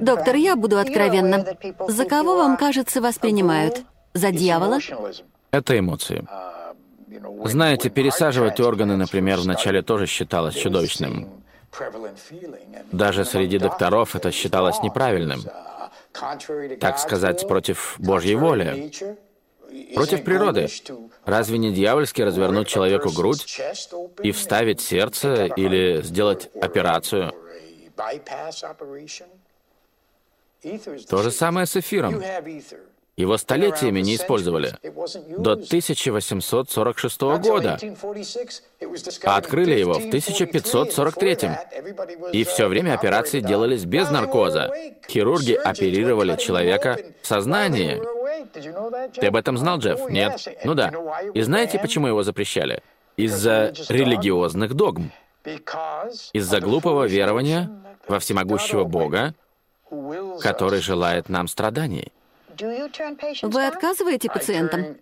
Доктор, я буду откровенна. За кого вам, кажется, вас принимают? За дьявола? Это эмоции. Знаете, пересаживать органы, например, вначале тоже считалось чудовищным. Даже среди докторов это считалось неправильным. Так сказать, против Божьей воли. Против природы. Разве не дьявольски развернуть человеку грудь и вставить сердце или сделать операцию? То же самое с эфиром. Его столетиями не использовали. До 1846 года. А открыли его в 1543. И все время операции делались без наркоза. Хирурги оперировали человека в сознании. Ты об этом знал, Джефф? Нет? Ну да. И знаете, почему его запрещали? Из-за религиозных догм. Из-за глупого верования во всемогущего Бога, который желает нам страданий. Вы отказываете пациентам?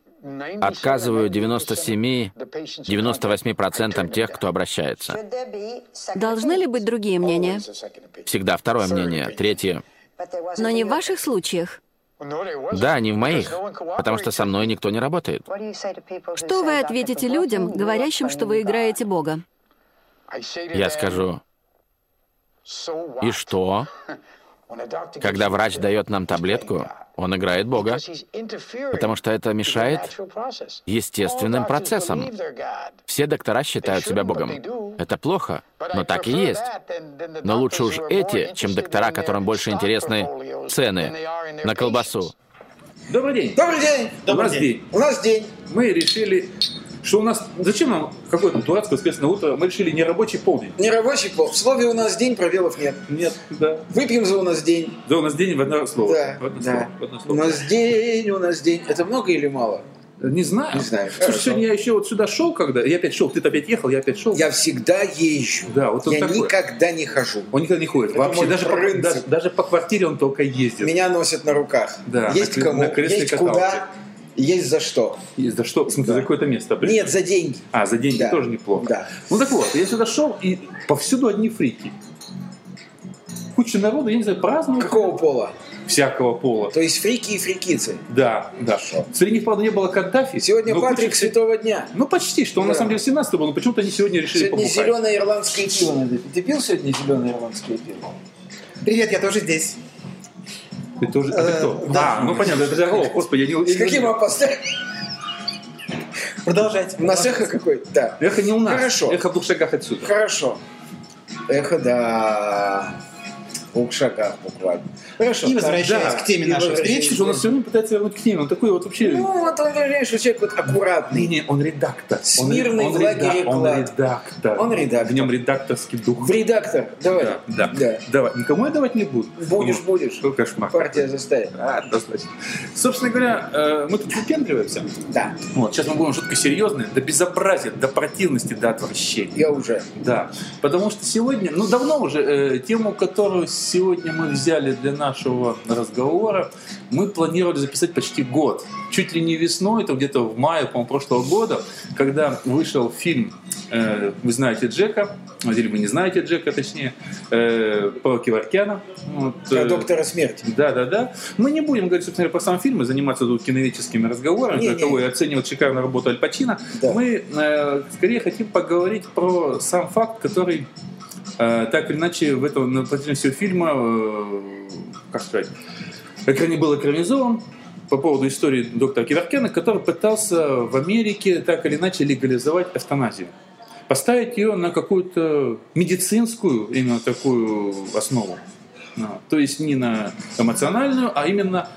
Отказываю 97-98% тех, кто обращается. Должны ли быть другие мнения? Всегда второе мнение, третье. Но не в ваших случаях. Да, не в моих, потому что со мной никто не работает. Что вы ответите людям, говорящим, что вы играете Бога? Я скажу, и что? Когда врач дает нам таблетку, он играет Бога, потому что это мешает естественным процессам. Все доктора считают себя Богом. Это плохо, но так и есть. Но лучше уж эти, чем доктора, которым больше интересны цены на колбасу. Добрый день. Добрый день. У нас день. У нас день. Мы решили, что у нас... Зачем нам какое-то дурацкое воскресное утро? Мы решили не рабочий полдень. Не рабочий пол. В слове у нас день, пробелов нет. Нет, да. Выпьем за у нас день. Да, у нас день в одно слово. Да, В одно да. слово. В одно У слово. нас день, у нас день. Это много или мало? Не знаю. Не знаю. Слушай, Хорошо. сегодня я еще вот сюда шел, когда... Я опять шел, ты опять ехал, я опять шел. Я всегда езжу. Да, вот он Я такой. никогда не хожу. Он никогда не ходит. Это Вообще, даже по, даже, даже по квартире он только ездит. Меня носят на руках. Да, есть на кому, на есть каталки. куда, есть за что. Есть за что? В смысле, Да. за какое-то место? пришел? Нет, за деньги. А, за деньги Да. тоже неплохо. Да. Ну так вот, я сюда шел, и повсюду одни фрики. Куча народу, я не знаю, празднуют. Какого пола? Всякого пола. То есть фрики и фрикицы. Да, да. Среди них, правда, не было Каддафи. Сегодня Патрик куча- Святого Дня. Ну, почти, что он Да. на самом деле 17 был, но почему-то они сегодня решили Сегодня побухать. зеленое ирландское пиво. Ты пил сегодня зеленое ирландское пиво? Привет, я тоже здесь. Ты тоже... А ты Э, кто? да. А, ну понятно, это же Орлов, господи, я не... С каким опозданием? Продолжайте. У нас эхо какое-то? Да. Эхо не у нас. Хорошо. Эхо в двух шагах отсюда. Хорошо. Эхо, да. В двух шагах буквально. Хорошо. И возвращаясь Да, к теме нашей встречи, он нас все время пытается вернуть к ней, он такой вот вообще... Ну, вот он, понимаешь, человек вот аккуратный. Не, не, он редактор. Он- Смирный он, в лагере реда- Он редактор. Он редактор. В нем редакторский дух. В редактор. Давай. Да, да. Да. Давай. Никому я давать не буду. Будешь, Ну, будешь. Что кошмар. Партия заставит. А, достаточно. Собственно говоря, э, мы тут выпендриваемся. Да. Вот, сейчас мы будем шутка серьезная, до безобразия, до противности, до отвращения. Я уже. Да, потому что сегодня, ну давно уже, э, тему, которую сегодня мы взяли для нашего разговора, мы планировали записать почти год. Чуть ли не весной, это где-то в мае, по-моему, прошлого года, когда вышел фильм э, «Вы знаете Джека», или вы не знаете Джека, точнее, э, по Киваркяна. Вот, Про э, доктора смерти. да, да, да. Мы не будем говорить, собственно, про сам фильм и заниматься тут киноведческими разговорами, Не, для не. и оценивать шикарную работу Аль Пачино. Да. Мы э, скорее хотим поговорить про сам факт, который э, так или иначе в этом на протяжении всего фильма, э, как сказать, экране был экранизован по поводу истории доктора Киверкена, который пытался в Америке так или иначе легализовать эвтаназию. Поставить ее на какую-то медицинскую именно такую основу. Ну, то есть не на эмоциональную, а именно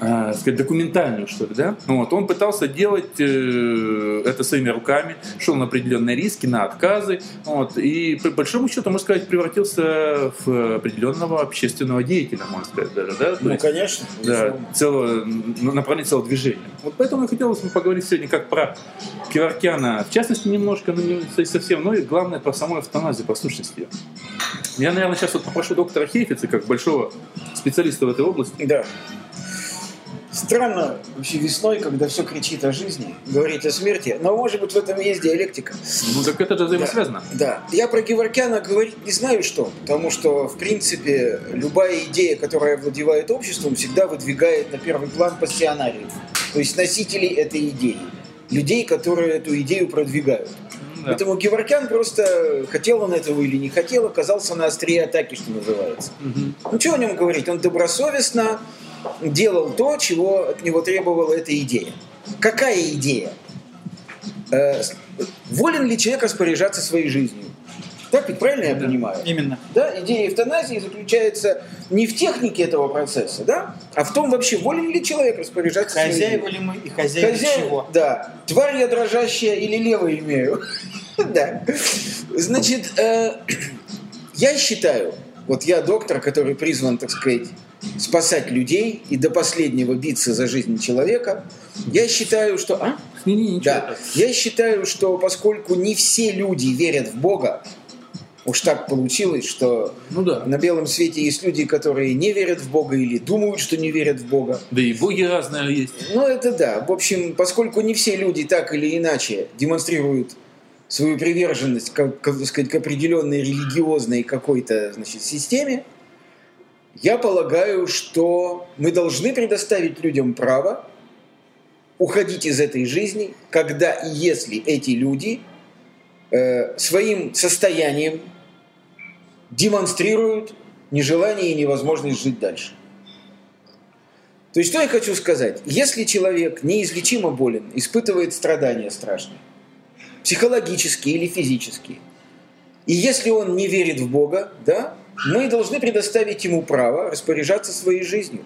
э, сказать, документальную, что ли, да? Ну вот, он пытался делать э, это своими руками, шел на определенные риски, на отказы, вот, и по большому счету, можно сказать, превратился в определенного общественного деятеля, можно сказать, даже, да? То Ну, есть, конечно. да, целого, ну, направление целого движения. Вот поэтому я хотел бы поговорить сегодня как про Киваркяна, в частности, немножко, но не совсем, но и главное про саму эвтаназию, по сущности. Я, наверное, сейчас вот попрошу доктора Хейфица, как большого специалиста в этой области. Да. Странно вообще весной, когда все кричит о жизни, говорить о смерти, но может быть в этом есть диалектика. Ну так это же взаимосвязано. Да. Я про Геворкяна говорить не знаю что, потому что, в принципе, любая идея, которая владевает обществом, всегда выдвигает на первый план пассионариев, то есть носителей этой идеи, людей, которые эту идею продвигают. Да. Поэтому Геворкян просто, хотел он этого или не хотел, оказался на острие атаки, что называется. Ну, что о нем говорить? Он добросовестно делал то, чего от него требовала эта идея. Какая идея? Э, с- волен ли человек распоряжаться своей жизнью? Так ведь правильно я понимаю? Именно. Да, идея эвтаназии заключается не в технике этого процесса, да, а в том вообще, волен ли человек распоряжаться Хозяева ли мы и хозяева Хозяин, чего? Да. Тварь я дрожащая или лево имею. Да. Значит, э, я считаю, вот я доктор, который призван, так сказать, спасать людей и до последнего биться за жизнь человека, я считаю, что... А? Да. Я считаю, что поскольку не все люди верят в Бога, уж так получилось, что Ну да. на белом свете есть люди, которые не верят в Бога или думают, что не верят в Бога. Да и боги разные есть. Ну, это да. В общем, поскольку не все люди так или иначе демонстрируют свою приверженность к, к, так сказать, к определенной религиозной какой-то значит, системе, я полагаю, что мы должны предоставить людям право уходить из этой жизни, когда и если эти люди э, своим состоянием демонстрируют нежелание и невозможность жить дальше. То есть, что я хочу сказать? Если человек неизлечимо болен, испытывает страдания страшные, психологические или физические, и если он не верит в Бога, да, мы должны предоставить ему право распоряжаться своей жизнью.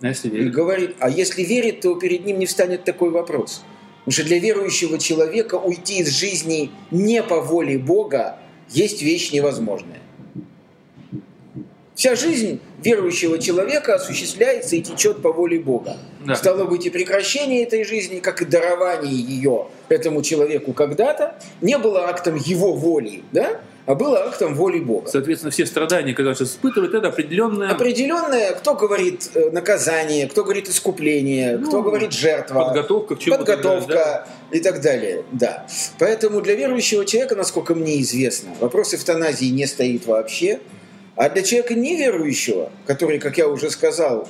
А если И верить? говорит, а если верит, то перед ним не встанет такой вопрос. Потому что для верующего человека уйти из жизни не по воле Бога есть вещь невозможная. Вся жизнь верующего человека осуществляется и течет по воле Бога. Да. Стало быть, и прекращение этой жизни, как и дарование ее этому человеку когда-то, не было актом его воли, да? А было актом воли Бога. Соответственно, все страдания, которые сейчас испытывает, это определенная Определенное, кто говорит э, наказание, кто говорит искупление, Ну, кто говорит жертва, подготовка к чему-то. подготовка да. и так далее. Да. Поэтому для верующего человека, насколько мне известно, вопрос эвтаназии не стоит вообще. А для человека неверующего, который, как я уже сказал,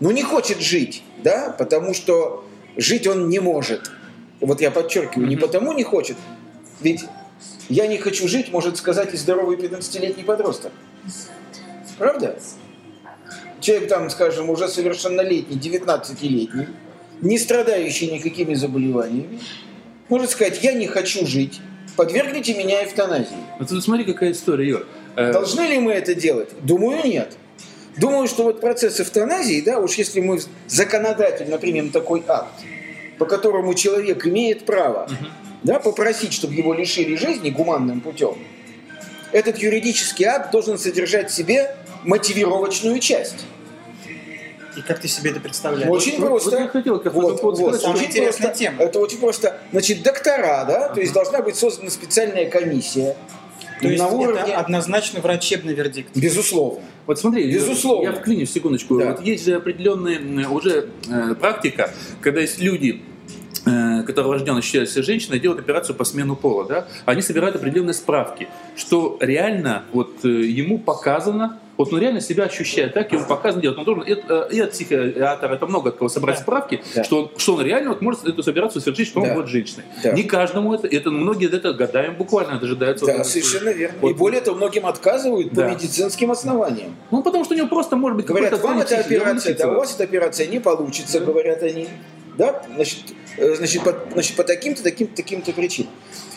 ну не хочет жить, да, потому что жить он не может. Вот я подчеркиваю, не потому не хочет, ведь я не хочу жить, может сказать и здоровый 15-летний подросток. Правда? Человек там, скажем, уже совершеннолетний, 19-летний, не страдающий никакими заболеваниями, может сказать, я не хочу жить, подвергните меня эвтаназии. Вот тут смотри, какая история, Юр. Э, Должны ли мы это делать? Думаю, нет. Думаю, что вот процесс эвтаназии, да, уж если мы законодательно примем такой акт, по которому человек имеет право да, попросить, чтобы его лишили жизни гуманным путем, этот юридический акт должен содержать в себе мотивировочную часть. И как ты себе это представляешь? Очень вот- просто. вот хотел как Вот, вот, вот очень интересная просто. тема. Это очень просто. Значит, доктора, да, то есть должна быть создана специальная комиссия То есть на это уровне... однозначно врачебный вердикт. Безусловно. Вот смотри, Безусловно. я вклинюсь секундочку. Да. Вот есть же определенная уже э, практика, когда есть люди, э, которые рождены считают себя женщиной, делают операцию по смену пола, да, они собирают определенные справки, что реально вот э, ему показано, вот он реально себя ощущает так, ему показано делать. Он должен, э, и от психиатра, это много от кого собрать Да. справки, Да. что, он, что он реально вот может эту операцию совершить, что он Да. будет женщиной. Да. Не каждому это, это многие это годами буквально дожидаются. Да, вот- совершенно верно. вот. И более того, многим отказывают Да. по медицинским основаниям. Ну, потому что у него просто может быть Говорят, вам эта операция, да, у вас эта операция не получится, говорят они. Да, значит, э, значит, по, значит, по таким-то, таким-то, таким-то причинам.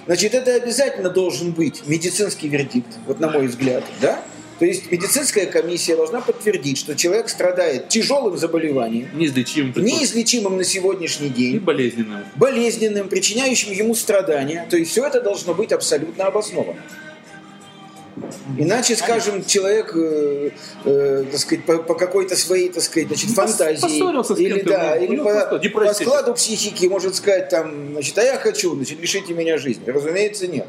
Значит, это обязательно должен быть медицинский вердикт, вот на мой взгляд, да, То есть медицинская комиссия должна подтвердить, что человек страдает тяжелым заболеванием, Неизлечимым. неизлечимым на сегодняшний И день, болезненным. болезненным, причиняющим ему страдания. То есть все это должно быть абсолютно обосновано. Иначе, скажем, человек, э, э, так сказать, по, по какой-то своей, так сказать, значит, Ну, фантазии или, да, ну, или по, по складу психики может сказать там, значит, а я хочу, значит, лишите меня жизни. Разумеется, нет.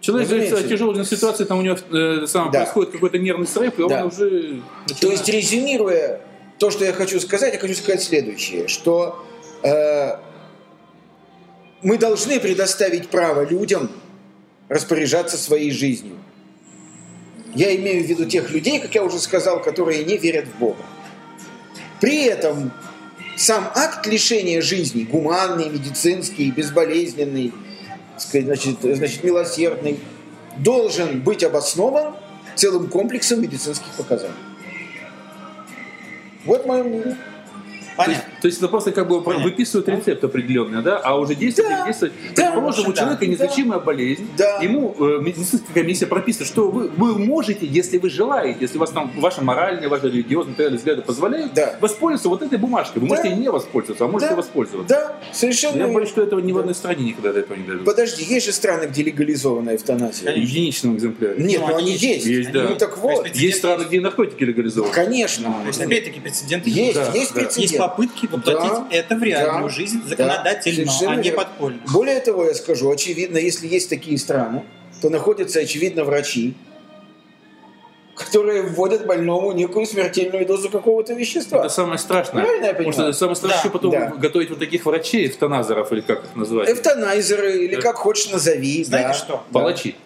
Человек в Разумеется. тяжелой ситуации, там у него э, сам, Да. происходит какой-то нервный срыв, и он Да. уже То начинает- есть, резюмируя то, что я хочу сказать, я хочу сказать следующее, что э, мы должны предоставить право людям распоряжаться своей жизнью. Я имею в виду тех людей, как я уже сказал, которые не верят в Бога. При этом сам акт лишения жизни, гуманный, медицинский, безболезненный, сказать, значит, значит, милосердный, должен быть обоснован целым комплексом медицинских показаний. Вот мое мнение. Понятно. То есть это просто как бы Понятно. выписывают рецепт определенный, да, а уже действовать, Да. действовать. Да. Предположим, у Да. человека неизлечимая болезнь, Да. ему э, медицинская комиссия прописывает, что вы, вы можете, если вы желаете, если у вас там ваши моральные, ваши религиозные так далее взгляды позволяют, Да. воспользоваться вот этой бумажкой. Вы Да. можете и не воспользоваться, а можете Да. воспользоваться. Да, совершенно Я боюсь, что этого ни в одной стране никогда до этого не дойдет. Подожди, есть же страны, где легализована эвтаназия. В единичном экземпляре. Нет, Ну, но они есть. есть, да. Ну так вот, есть Есть страны, где наркотики легализованы. конечно. То есть, опять-таки, прецеденты Есть, Да, есть да. прецедент. Есть попытки воплотить Да, это в реальную да, жизнь да, законодательно, совершенно а не подпольно. Более того, я скажу, очевидно, если есть такие страны, то находятся, очевидно, врачи, которые вводят больному некую смертельную дозу какого-то вещества. Это самое страшное. Правильно я Потому понимаю? что самое страшное Да, потом да. готовить вот таких врачей, эвтаназеров, или как их называть? Эвтанайзеры, или Да. как хочешь назови. Знаете да. что? Палачи.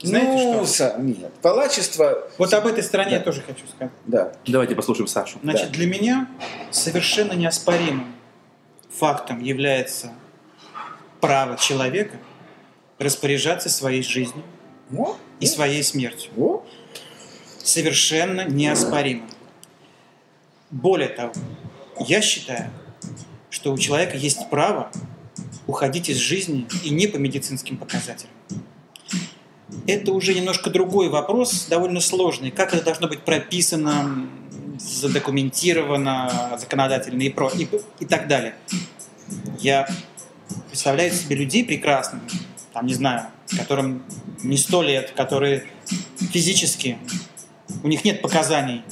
Знаете ну, что? са- нет. Палачество, Вот об этой стороне я тоже хочу сказать. да. Давайте послушаем Сашу. Значит, Да. для меня совершенно неоспоримым фактом является право человека распоряжаться своей жизнью Вот, и своей смертью. вот. Совершенно неоспоримым. Более того, я считаю, что у человека есть право уходить из жизни и не по медицинским показателям. Это уже немножко другой вопрос, довольно сложный. Как это должно быть прописано, задокументировано законодательно и, про, и, и так далее. Я представляю себе людей прекрасных, там, не знаю, которым не сто лет, которые физически, у них нет показаний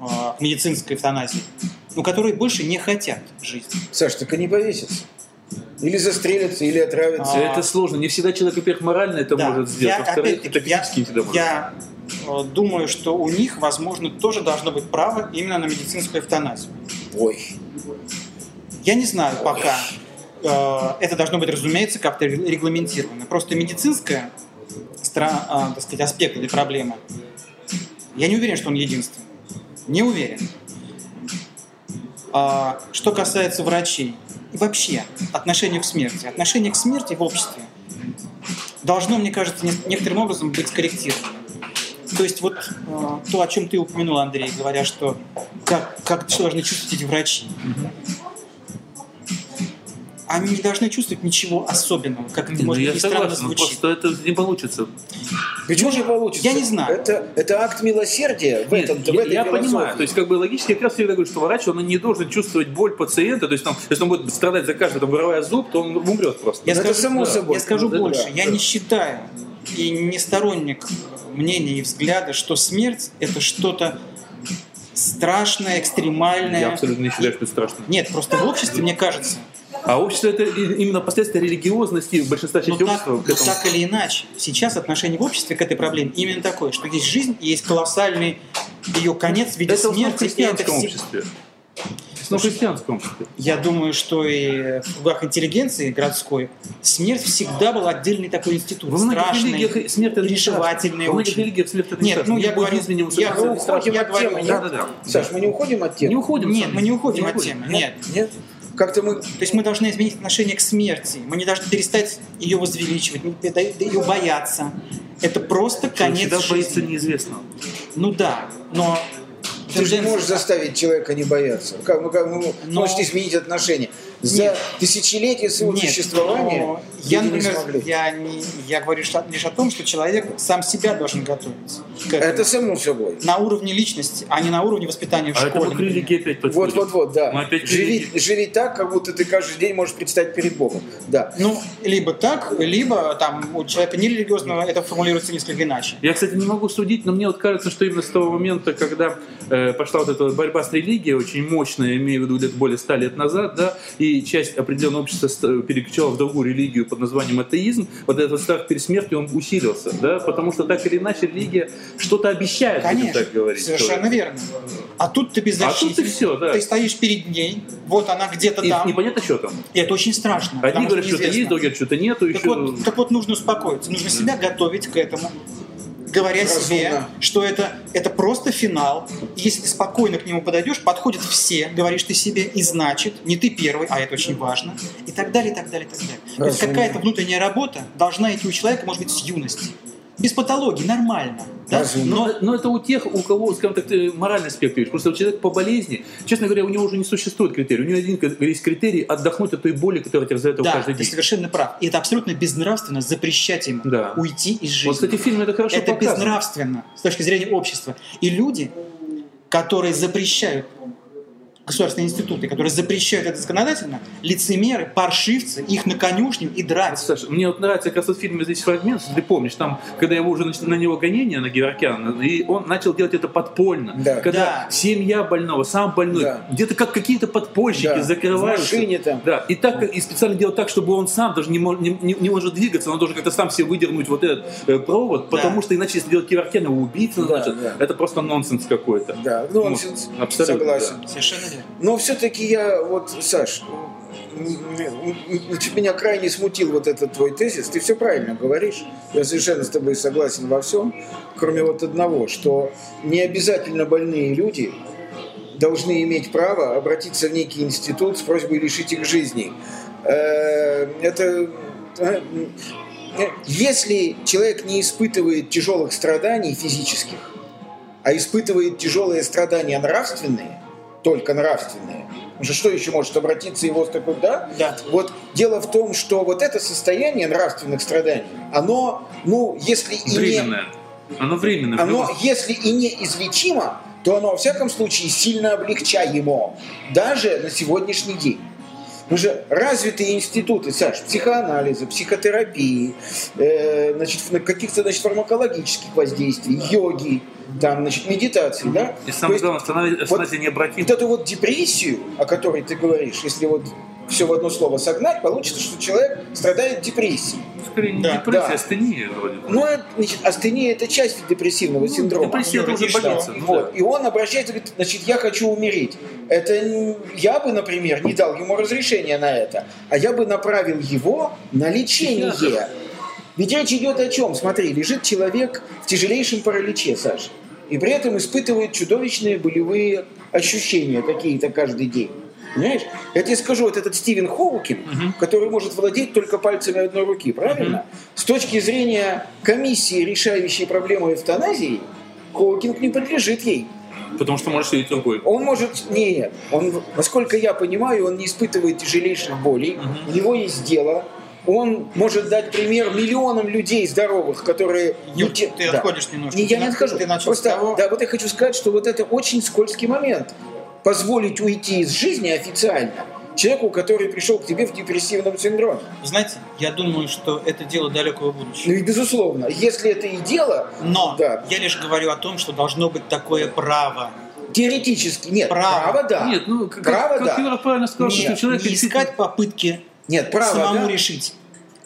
э, к медицинской эвтаназии, но которые больше не хотят жить. Саш, так и не повесится. Или застрелятся, или отравятся. А, Это сложно. Не всегда человек, во-первых, морально это Да, может сделать. я, Во-вторых, это я, физически не всегда может. я э, думаю, что у них, возможно, тоже должно быть право именно на медицинскую эвтаназию. Ой. Я не знаю пока. Э, Это должно быть, разумеется, как-то регламентировано. Просто медицинская а, так сказать, аспект этой проблемы, я не уверен, что он единственный. Не уверен. А, Что касается врачей и вообще отношения к смерти. Отношение к смерти в обществе должно, мне кажется, не- некоторым образом быть скорректировано. То есть вот э, то, о чем ты упомянул, Андрей, говоря, что как, как должны чувствовать эти врачи. Они не должны чувствовать ничего особенного, как это Не, ну, может я быть и странно согласен, но звучит. просто это не получится. Почему не получится? я не знаю. Это, это акт милосердия в, Нет, этом, в я, этой я философии. понимаю. То есть, как бы логически, я как раз всегда говорю, что врач, он не должен чувствовать боль пациента. То есть, там, если он будет страдать за каждый, там, вырывая зуб, то он умрет просто. Я Ну, это скажу, само да, собой. я скажу Да, больше. да, я да. не считаю и не сторонник мнения и взгляда, что смерть это что-то страшное, экстремальное. Я абсолютно не считаю, что это страшно. Нет, просто в обществе, мне кажется, А общество это именно последствия религиозности большинства ну частей так, общества. к ну этому. так или иначе, сейчас отношение в обществе к этой проблеме именно такое, что есть жизнь и есть колоссальный ее конец в виде это в в смерти. и это христианском все- обществе. В в христианском обществе. Я думаю, что и в кругах интеллигенции городской смерть всегда был отдельный такой институт. Во многих страшный, религиях смерть это не страшно. решевательный Во многих религиях смерть это не Нет, страшно. ну я Не говорю, не я не страшно. уходим я от темы, я- нет? Да, да, да. Саш, мы не уходим от темы? Не уходим. Нет, мы не уходим от уходим. темы. Нет. Нет? Как-то мы... То есть мы должны изменить отношение к смерти. Мы не должны перестать ее возвеличивать, не ее бояться. Это просто конец всегда боится жизни. неизвестного. Ну да, но ты же не можешь заставить человека не бояться. Как, ну, как, ну, но... можете изменить отношения. За Нет. тысячелетия своего Нет, существования я, например, не я, не, я говорю лишь о том, что человек сам себя должен готовить. Это само собой. На уровне личности, а не на уровне воспитания в а школе. Это религии опять Вот, вот, вот, да. опять живи, живи так, как будто ты каждый день можешь предстать перед Богом. Да. Ну, либо так, либо там у человека нерелигиозного это формулируется несколько иначе. Я, кстати, не могу судить, но мне вот кажется, что именно с того момента, когда э, пошла вот эта борьба с религией, очень мощная, имею в виду где-то более ста лет назад, да, и часть определенного общества переключала в другую религию под названием атеизм, вот этот страх перед смертью, он усилился, да, потому что так или иначе религия что-то обещает, Конечно, так говорить. совершенно что... верно. А тут ты беззащитен. А тут ты все, да. Ты стоишь перед ней, вот она где-то и, там. Непонятно, что там. И это очень страшно. Одни говорят, что-то есть, другие что-то нету. Так, еще... вот, так вот нужно успокоиться, нужно себя готовить к этому говоря Разумно. себе, что это, это просто финал. И если ты спокойно к нему подойдешь, подходят все, говоришь ты себе, и значит, не ты первый, а это очень важно, и так далее, и так далее, и так далее. То есть какая-то внутренняя работа должна идти у человека, может быть, с юности без патологии, нормально. Да? Но, но это у тех, у кого, скажем так, моральный аспект есть. Просто человек по болезни, честно говоря, у него уже не существует критерий. У него один есть критерий отдохнуть от той боли, которая терзает его да, каждый день. ты совершенно прав. И это абсолютно безнравственно запрещать ему да. уйти из жизни. Вот, кстати, фильм это хорошо Это показано. безнравственно с точки зрения общества. И люди, которые запрещают государственные институты, которые запрещают это законодательно, лицемеры, паршивцы, их на конюшню и драть. Саша, мне вот нравится как раз вот фильм здесь фрагмент, ты помнишь, там, когда его уже на него гонение на Геворкяна, и он начал делать это подпольно. Да. Когда да. семья больного, сам больной, да. где-то как какие-то подпольщики да. закрываются. В машине там. Да. И, так, и специально делать так, чтобы он сам даже не, не, не, не может двигаться, он должен как-то сам себе выдернуть вот этот э, провод, да. потому что иначе, если делать Геворкян, его убийца, да, значит, да. это просто нонсенс какой-то. Да, нонсенс. Ну, абсолютно. Согласен. Да. Совершенно верно. Но все-таки я, вот, Саш, меня крайне смутил вот этот твой тезис. Ты все правильно говоришь. Я совершенно с тобой согласен во всем, кроме вот одного, что не обязательно больные люди должны иметь право обратиться в некий институт с просьбой лишить их жизни. Э, это э, если человек не испытывает тяжелых страданий физических, а испытывает тяжелые страдания нравственные, только нравственные, уже что еще может обратиться его с такой, да? Да. Вот дело в том, что вот это состояние нравственных страданий, оно, ну, если и временное. не... Оно временное. Оно, если и не излечимо, то оно, во всяком случае, сильно облегчаемо. Даже на сегодняшний день. Мы же развитые институты, Саш, психоанализа, психотерапии, э, значит, каких-то значит, фармакологических воздействий, йоги, там, значит, медитации, да? И самое главное, остановить, остановить вот, необратимо. Вот эту вот депрессию, о которой ты говоришь, если вот все в одно слово согнать, получится, что человек страдает депрессией. Скорее не да. депрессия, да. астения вроде. Ну, значит, астения – это часть депрессивного ну, синдрома. Депрессия – это уже больница. Ну, вот. да. И он обращается, говорит, значит, я хочу умереть. Это я бы, например, не дал ему разрешения на это, а я бы направил его на лечение. Ведь речь идет о чем? Смотри, лежит человек в тяжелейшем параличе, Саша, и при этом испытывает чудовищные болевые ощущения какие-то каждый день. Понимаешь? Я тебе скажу, вот этот Стивен Хоукин, угу. который может владеть только пальцами одной руки, правильно? Угу. С точки зрения комиссии, решающей проблему эвтаназии, Хоукинг не подлежит ей. Потому что может сидеть рукой. Он может... Нет. Он, насколько я понимаю, он не испытывает тяжелейших болей. Угу. У него есть дело. Он может дать пример миллионам людей здоровых, которые... Юр, ты да. отходишь немножко. Не, я не отхожу. Ты начал Просто, того... да, вот я хочу сказать, что вот это очень скользкий момент позволить уйти из жизни официально человеку, который пришел к тебе в депрессивном синдроме. Знаете, я думаю, что это дело далекого будущего. Ну и безусловно, если это и дело... Но да. я лишь говорю о том, что должно быть такое право. Теоретически нет. Право, право да. Нет, ну как, право, как да. правильно сказал, нет, что человек... Не искать попытки нет, право, самому да? решить,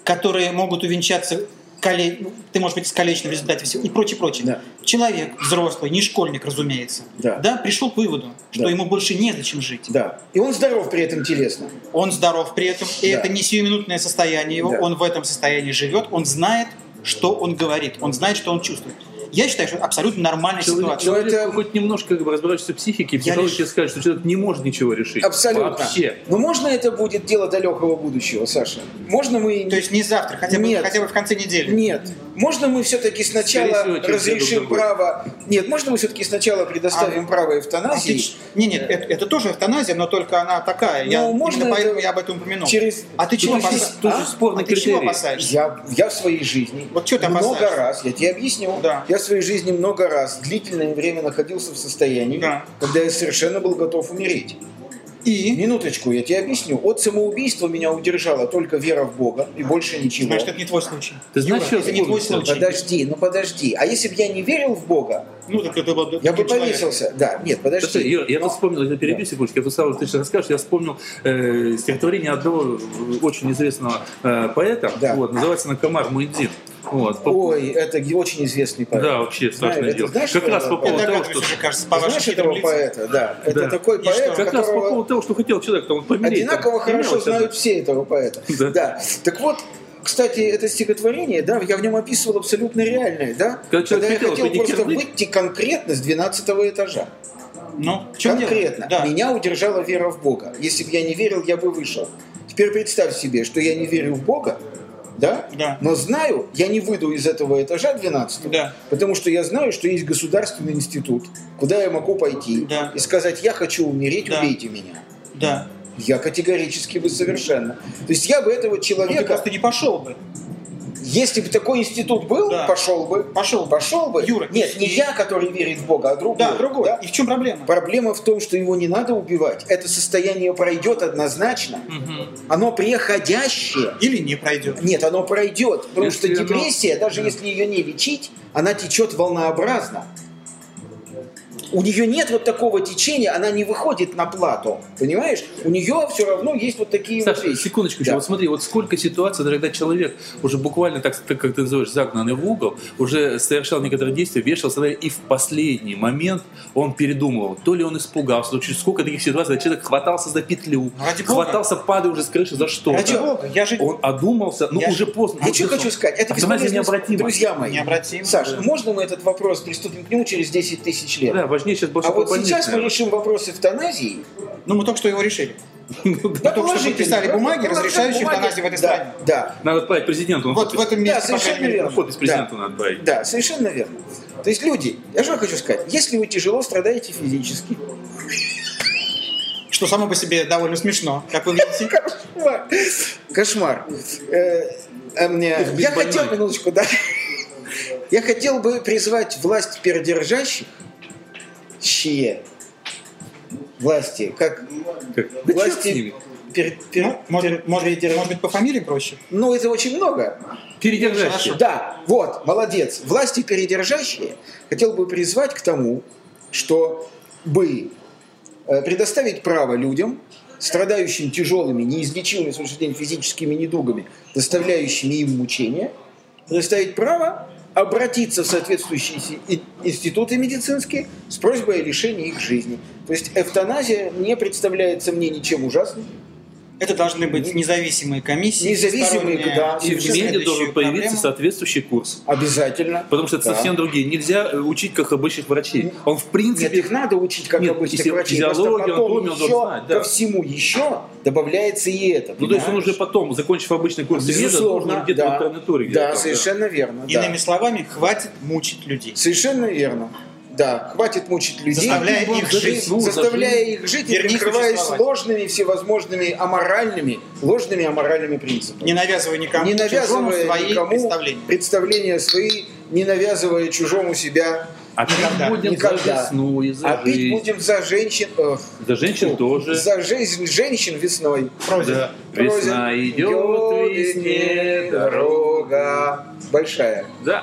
которые могут увенчаться кале... Ну, ты можешь быть искалечен в результате всего и прочее, прочее. Да. Человек взрослый, не школьник, разумеется, да. Да, пришел к выводу, что да. ему больше незачем жить. Да. И он здоров при этом телесно. Он здоров при этом, и да. это не сиюминутное состояние его, да. он в этом состоянии живет, он знает, что он говорит, он знает, что он чувствует. Я считаю, что это абсолютно нормальная Человек, ситуация. человек это- хоть немножко как бы разбираешься в психике, Я психологи лишь- тебе скажут, что человек не может ничего решить. Абсолютно. Вообще. Но можно это будет дело далекого будущего, Саша? Можно мы... То есть не завтра, хотя бы, Нет. хотя бы в конце недели. Нет. Можно мы все-таки сначала всего, разрешим право... Нет, можно мы все-таки сначала предоставим А- право А эвтаназии ты ч- Не, нет, это, это тоже эвтаназия, но только она такая. я, Ну, можно именно это поэтому я об этом упомянул. через... А ты чего же- опасаешься? А? А ты чего критерий. опасаешься? Я, я в своей жизни Вот чё ты много опасаешься? раз, я тебе объясню, Да. я своей жизни много раз длительное время находился в состоянии, Да. когда я совершенно был готов умереть. И? Минуточку, я тебе объясню. От самоубийства меня удержала только вера в Бога и больше ничего. Значит, это не твой случай. Ты знаешь, Юра, что это не твой случай. Подожди, ну подожди. А если бы я не верил в Бога, Ну, так это был я бы повесился. Да, нет, подожди. Слушай, Юр, я Но- тут вспомнил, я перебью секундочку, я тут сразу, ты сейчас расскажешь, я вспомнил э, стихотворение одного очень известного э, поэта, Да. вот, называется «На комар Муэдзин». Вот, по- Ой, это очень известный поэт. да, вообще страшное Знаешь, дело. это знаешь, как раз э, по поводу того, что... уже, кажется, по знаешь этого лицам. поэта? Да. Это Да. такой И поэт, что? Как раз по которого поводу того, что хотел человек, там он помереть. одинаково там, хорошо знают одно. все этого поэта. Да. Да. Так вот, кстати, это стихотворение, да, я в нем описывал абсолютно реальное, да? Когда человек я хотел просто выйти конкретно с 12 этажа. Ну, в чем дело? конкретно. Да. Меня удержала вера в Бога. Если бы я не верил, я бы вышел. Теперь представь себе, что я не верю в Бога, да? Да. Но знаю, я не выйду из этого этажа 12 Да. потому что я знаю, что есть государственный институт, куда я могу пойти Да. и сказать, я хочу умереть, Да. убейте меня. Да. Я категорически бы совершенно. То есть я бы этого Ну, ты человека, просто не пошел бы. Если бы такой институт был, Да. пошел бы. Пошел бы. Пошел бы. Юра, Нет, не и- я, который верит в Бога, а другой. Да, другой. да? И в чем проблема? Проблема в том, что его не надо убивать. Это состояние пройдет однозначно. Оно преходящее. Или не пройдет. Нет, оно пройдет. Потому Если что оно- депрессия, даже если ее не лечить, она течет волнообразно. У нее нет вот такого течения, она не выходит на плату. Понимаешь? У нее все равно есть вот такие Саша, вот вещи. секундочку еще. Да. Вот смотри, вот сколько ситуаций, когда человек уже буквально, так, так как ты называешь, загнанный в угол, уже совершал некоторые действия, вешался, и в последний момент он передумывал. То ли он испугался, то есть сколько таких ситуаций, когда человек хватался за петлю, Ради бога. хватался, падая уже с крыши за что-то. Ради бога, я же Он одумался, ну Я уже же- поздно. Я Ну, что хочу сказать? Это необратима. Друзья мои, необратим. Саш, Да. можно мы этот вопрос приступим к нему через 10 тысяч лет? Да, важнее сейчас больше а вот сейчас мы наверное. решим вопрос эвтаназии. Ну, мы только что его решили. Да, Мы только что подписали бумаги, Положительно разрешающие бумаги. эвтаназию в этой Да, стране. Да, Надо отправить президенту. Вот в этом месте, Да, совершенно верно. Подпись президенту надо отправить. Да, совершенно верно. То есть люди, я что хочу сказать, если вы тяжело страдаете физически, Что само по себе довольно смешно, как вы видите. кошмар, кошмар. Э, э, я хотел, минуточку, да, я хотел бы призвать власть передержащих, чьи власти, как Как? Да власти пер- пер- Ну, может, пер- может, передер- может быть, по фамилии проще? Ну, это очень много. Передержащие. Да, вот, молодец. Власти передержащие хотел бы призвать к тому, что бы э, предоставить право людям, страдающим тяжелыми, неизлечимыми сегодняшний день физическими недугами, доставляющими им мучения, предоставить право обратиться в соответствующие институты медицинские с просьбой о лишении их жизни. То есть эвтаназия не представляется мне ничем ужасным. Это должны быть независимые комиссии. Независимые, да. И в исследующие должен появиться проблему. соответствующий курс. Обязательно. Потому что это Да. совсем другие. Нельзя э, учить как обычных врачей. Он в Нет, принципе... их надо учить как Нет, обычных врачей. физиологию, анатомию он еще должен знать, да. ко всему еще добавляется и это. Ну, то есть он уже потом, закончив обычный курс меда, Безусловно, должен где-то в да. интернатуре. где-то Да, совершенно верно. да. Иными словами, хватит мучить людей. Совершенно верно. Да, хватит мучить людей, Заставляя их жить. Ну, заставляя их жить и прикрываясь ложными всевозможными аморальными, ложными аморальными принципами. Не навязывая никому не навязывая свои никому представления. представления свои, не навязывая чужому себя. А пить Никогда. будем Никогда. за весну и за А пить жизнь. будем за женщин, эх, За женщин тоже. за жизнь женщин весной. Да. Весна идет, весне дорога. дорога. Большая. Да.